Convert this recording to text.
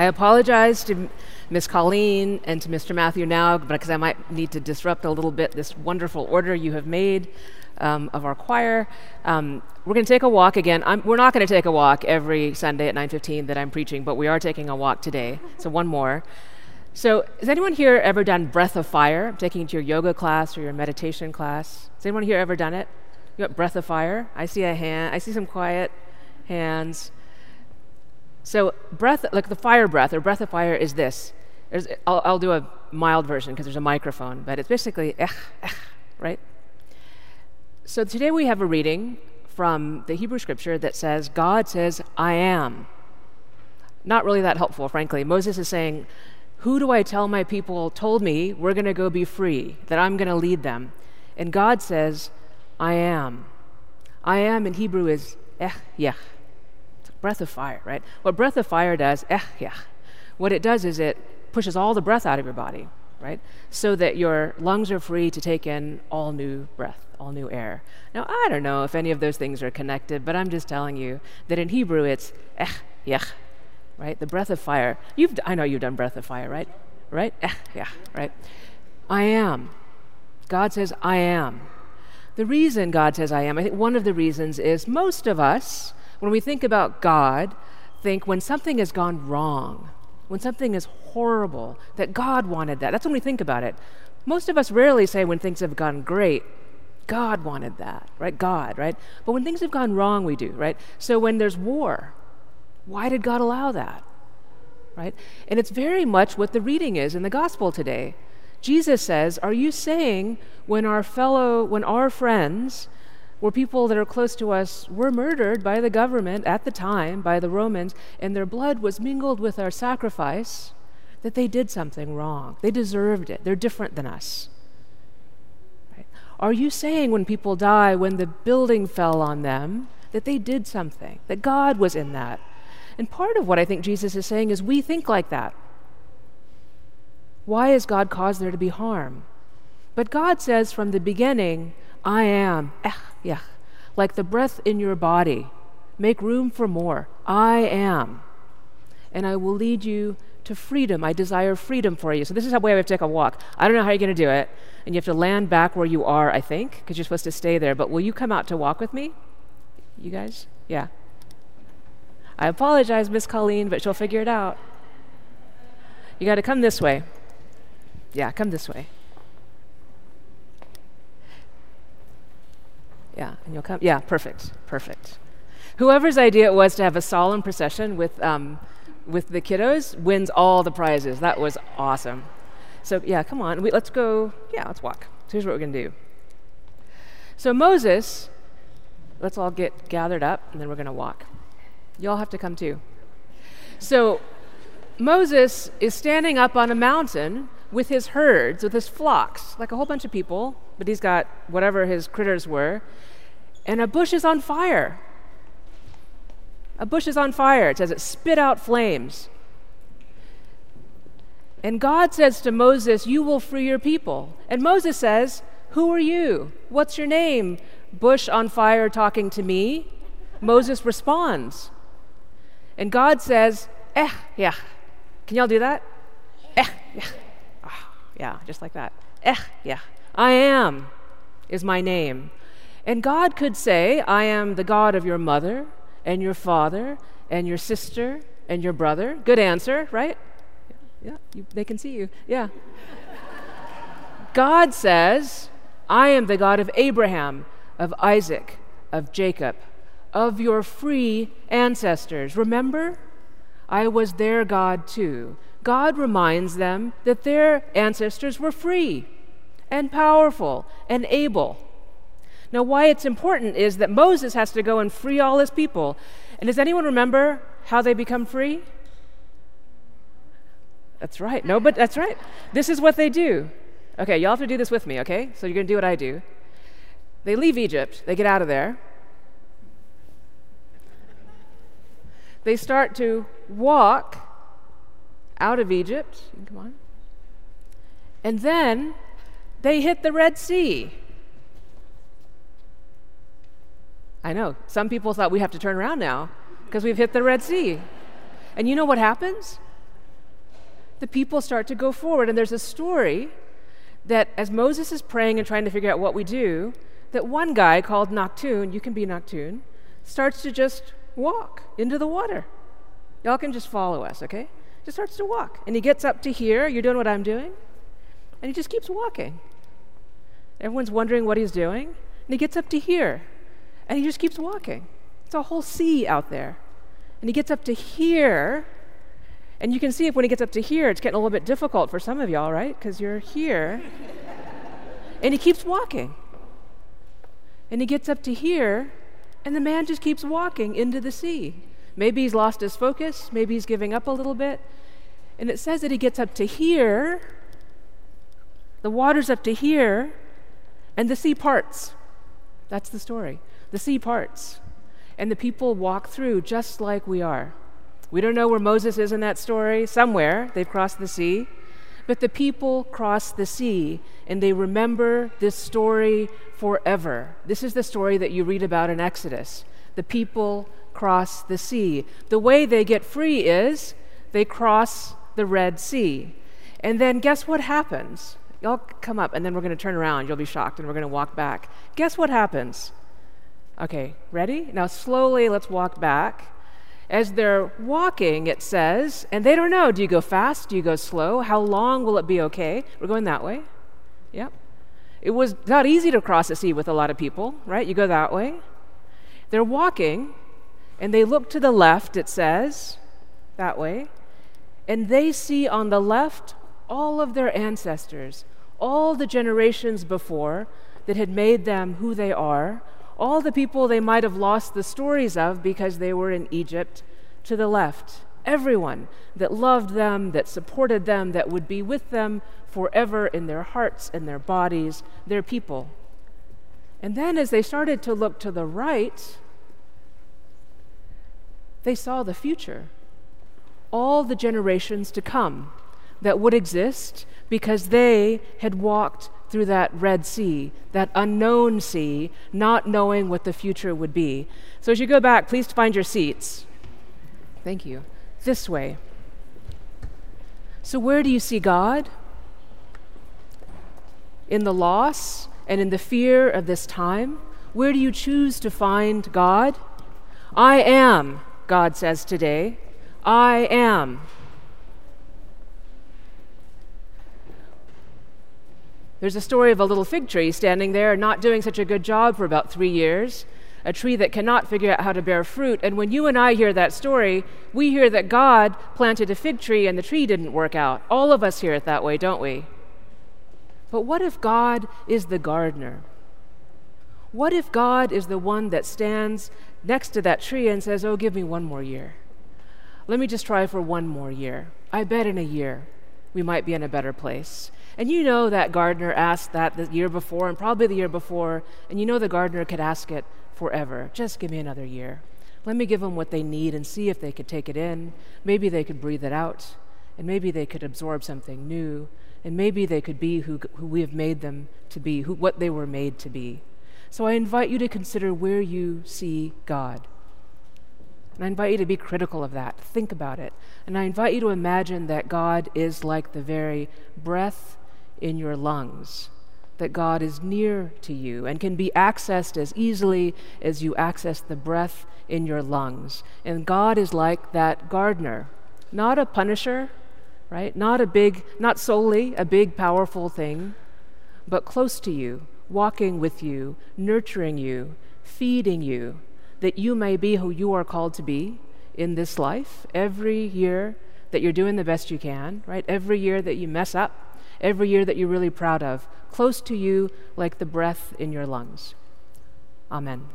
I apologize to Miss Colleen and to Mr. Matthew now because I might need to disrupt a little bit this wonderful order you have made um, of our choir. Um, we're going to take a walk again. I'm, we're not going to take a walk every Sunday at 9:15 that I'm preaching, but we are taking a walk today. So one more. So, has anyone here ever done breath of fire? I'm taking it to your yoga class or your meditation class. Has anyone here ever done it? You got breath of fire? I see a hand. I see some quiet hands. So, breath, like the fire breath or breath of fire, is this. I'll, I'll, do a mild version because there's a microphone, but it's basically eh, eh, right? So today we have a reading from the Hebrew scripture that says, God says, I am. Not really that helpful, frankly. Moses is saying, Who do I tell my people told me we're going to go be free, that I'm going to lead them? And God says, I am. I am in Hebrew is eh, yeah. Breath of fire, right? What breath of fire does, eh, yeah. What it does is it pushes all the breath out of your body, right? So that your lungs are free to take in all new breath all new air. Now, I don't know if any of those things are connected, but I'm just telling you that in Hebrew it's eh, yech, right? The breath of fire. You've, I know you've done breath of fire, right? Right? Eh, yeah, right? I am. God says, I am. The reason God says I am, I think one of the reasons is most of us, when we think about God, think when something has gone wrong, when something is horrible, that God wanted that. That's when we think about it. Most of us rarely say when things have gone great, God wanted that, right? God, right? But when things have gone wrong, we do, right? So when there's war, why did God allow that? Right? And it's very much what the reading is in the gospel today. Jesus says, Are you saying when our fellow, when our friends, were people that are close to us, were murdered by the government at the time, by the Romans, and their blood was mingled with our sacrifice, that they did something wrong? They deserved it. They're different than us. Are you saying when people die, when the building fell on them, that they did something, that God was in that? And part of what I think Jesus is saying is we think like that. Why has God caused there to be harm? But God says from the beginning, I am, like the breath in your body. Make room for more. I am. And I will lead you to freedom. I desire freedom for you. So this is how we have to take a walk. I don't know how you're going to do it, and you have to land back where you are, I think, because you're supposed to stay there. But will you come out to walk with me? You guys? Yeah. I apologize, Miss Colleen, but she'll figure it out. You got to come this way. Yeah, come this way. Yeah, and you'll come. Yeah, perfect, perfect. Whoever's idea it was to have a solemn procession with um, with the kiddos wins all the prizes. That was awesome. So, yeah, come on. We, let's go. Yeah, let's walk. So, here's what we're going to do. So, Moses, let's all get gathered up and then we're going to walk. Y'all have to come too. So, Moses is standing up on a mountain with his herds, with his flocks, like a whole bunch of people, but he's got whatever his critters were, and a bush is on fire. A bush is on fire. It says it spit out flames. And God says to Moses, You will free your people. And Moses says, Who are you? What's your name? Bush on fire talking to me. Moses responds. And God says, Eh, yeah. Can y'all do that? Eh, yeah. Yeah, just like that. Yeah. I am is my name. And God could say, I am the God of your mother and your father and your sister and your brother. Good answer, right? Yeah, you, they can see you. Yeah. God says, I am the God of Abraham, of Isaac, of Jacob, of your free ancestors. Remember? I was their God too. God reminds them that their ancestors were free and powerful and able. Now, why it's important is that Moses has to go and free all his people. And does anyone remember how they become free? That's right. No, but that's right. This is what they do. Okay, y'all have to do this with me, okay? So you're going to do what I do. They leave Egypt, they get out of there. They start to walk out of Egypt. Come on. And then they hit the Red Sea. I know. Some people thought we have to turn around now because we've hit the Red Sea. And you know what happens? the people start to go forward. And there's a story that as Moses is praying and trying to figure out what we do, that one guy called Nachshon, you can be Nachshon, starts to just walk into the water. Y'all can just follow us, okay? Just starts to walk. And he gets up to here, you're doing what I'm doing, and he just keeps walking. Everyone's wondering what he's doing, and he gets up to here, and he just keeps walking. It's a whole sea out there. And he gets up to here, and you can see if when he gets up to here, it's getting a little bit difficult for some of y'all, right? Because you're here. and he keeps walking. And he gets up to here, and the man just keeps walking into the sea. Maybe he's lost his focus, maybe he's giving up a little bit. And it says that he gets up to here, the water's up to here, and the sea parts. That's the story. The sea parts. And the people walk through just like we are. We don't know where Moses is in that story. Somewhere they've crossed the sea. But the people cross the sea and they remember this story forever. This is the story that you read about in Exodus. The people cross the sea. The way they get free is they cross the Red Sea. And then guess what happens? Y'all come up and then we're going to turn around. You'll be shocked and we're going to walk back. Guess what happens? Okay, ready? Now slowly let's walk back. As they're walking, it says, and they don't know do you go fast? Do you go slow? How long will it be okay? We're going that way. Yep. It was not easy to cross the sea with a lot of people, right? You go that way. They're walking, and they look to the left, it says, that way, and they see on the left all of their ancestors, all the generations before that had made them who they are, all the people they might have lost the stories of because they were in Egypt to the left. Everyone that loved them, that supported them, that would be with them forever in their hearts and their bodies, their people. And then as they started to look to the right, they saw the future, all the generations to come that would exist because they had walked through that Red Sea, that unknown sea, not knowing what the future would be. So as you go back, please find your seats. Thank you. This way. So, where do you see God? In the loss and in the fear of this time? Where do you choose to find God? I am, God says today. I am. There's a story of a little fig tree standing there, not doing such a good job for about three years, a tree that cannot figure out how to bear fruit. And when you and I hear that story, we hear that God planted a fig tree and the tree didn't work out. All of us hear it that way, don't we? But what if God is the gardener? What if God is the one that stands next to that tree and says, Oh, give me one more year? Let me just try for one more year. I bet in a year we might be in a better place. And you know that gardener asked that the year before and probably the year before, and you know the gardener could ask it forever. Just give me another year. Let me give them what they need and see if they could take it in. Maybe they could breathe it out, and maybe they could absorb something new, and maybe they could be who, who we have made them to be, who, what they were made to be. So I invite you to consider where you see God. And I invite you to be critical of that. Think about it. And I invite you to imagine that God is like the very breath in your lungs, that God is near to you and can be accessed as easily as you access the breath in your lungs. And God is like that gardener, not a punisher, right? Not a big, not solely a big, powerful thing, but close to you, walking with you, nurturing you, feeding you, that you may be who you are called to be in this life every year that you're doing the best you can, right? Every year that you mess up, every year that you're really proud of, close to you like the breath in your lungs. Amen.